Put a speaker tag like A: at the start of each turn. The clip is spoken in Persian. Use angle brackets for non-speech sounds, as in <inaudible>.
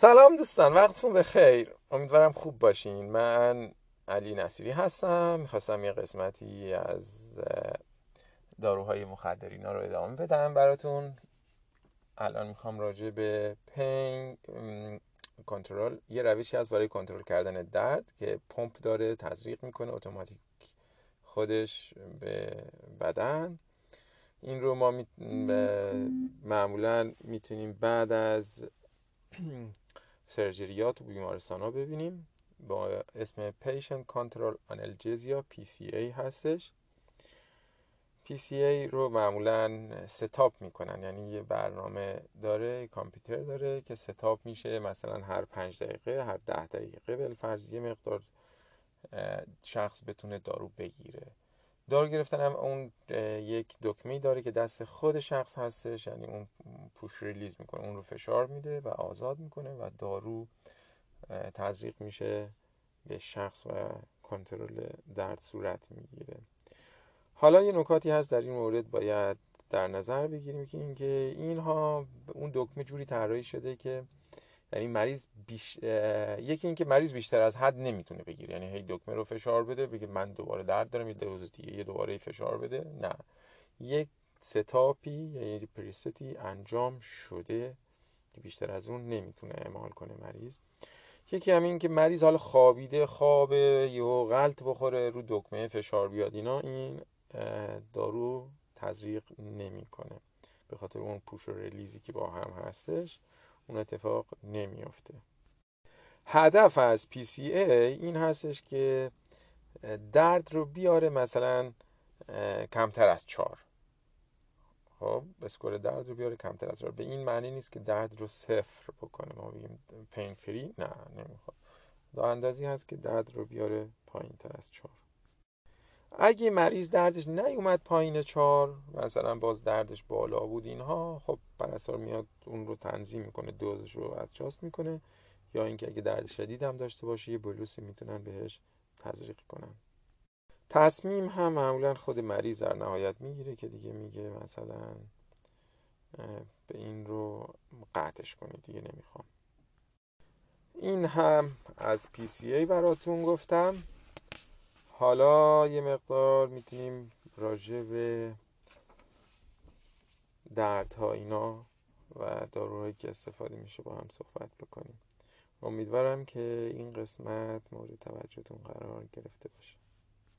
A: سلام دوستان وقتتون بخیر. امیدوارم خوب باشین. من علی نصیری هستم. می‌خواستم یه قسمتی از داروهای مخدرینا رو ادامه بدم براتون. الان می‌خوام راجع به پین کنترل یه روشی هست برای کنترل کردن درد که پمپ داره تزریق می‌کنه اتوماتیک خودش به بدن. این رو ما می... معمولا می‌تونیم بعد از <clears throat> سرجریات و بیمارستان ها ببینیم. با اسم Patient Control Analgesia PCA هستش. PCA رو معمولا ستاپ می‌کنن. یعنی یه برنامه داره کامپیوتر داره که ستاپ میشه. مثلا هر پنج دقیقه هر ده دقیقه بالفرض یه مقدار شخص بتونه دارو بگیره. دارو گرفتن هم اون یک دکمه داره که دست خود شخص هستش یعنی اون پوش ریلیز می‌کنه اون رو فشار میده و آزاد می‌کنه و دارو تزریق میشه به شخص و کنترل درد صورت می‌گیره. حالا یه نکاتی هست در این مورد باید در نظر بگیریم که اینکه اینها اون دکمه جوری طراحی شده که یعنی مریض بیش... یکی اینکه مریض بیشتر از حد نمی‌تونه بگیره. یعنی هی دکمه رو فشار بده بگه من دوباره درد دارم یه دوز دیگه یه دوباره فشار بده. نه. یک ستاپی یه پریستی انجام شده که بیشتر از اون نمی‌تونه اعمال کنه مریض. یکی همین که مریض حال خوابیده خوابه یا غلط بخوره رو دکمه فشار بیاد. اینا این دارو تزریق نمی‌کنه. به خاطر اون پوش و ریلیزی که با هم هستش. اون اتفاق نمیافته. هدف از PCA این هستش که درد رو بیاره مثلا کمتر از چهار. خب اسکور درد رو بیاره کمتر از چهار. به این معنی نیست که درد رو صفر بکنه. ما بگیم پین فری نه نمی‌خواد. دا اندازی هست که درد رو بیاره پایین تر از چهار. اگه مریض دردش نیومد پایین چهار مثلا باز دردش بالا بود اینها خب پرستار میاد اون رو تنظیم می‌کنه دوزش رو ادجاست می‌کنه. یا اینکه اگه درد شدید هم داشته باشه یه بلوسی می‌تونن بهش تزریق کنن. تصمیم هم معمولا خود مریض در نهایت می‌گیره که دیگه میگه مثلا به این رو قطعش کنید دیگه نمی‌خوام. این هم از PCA براتون گفتم. حالا یه مقدار می‌تونیم راجع به دردها اینا و داروهایی که استفاده میشه با هم صحبت بکنیم. امیدوارم که این قسمت مورد توجهتون قرار گرفته باشه.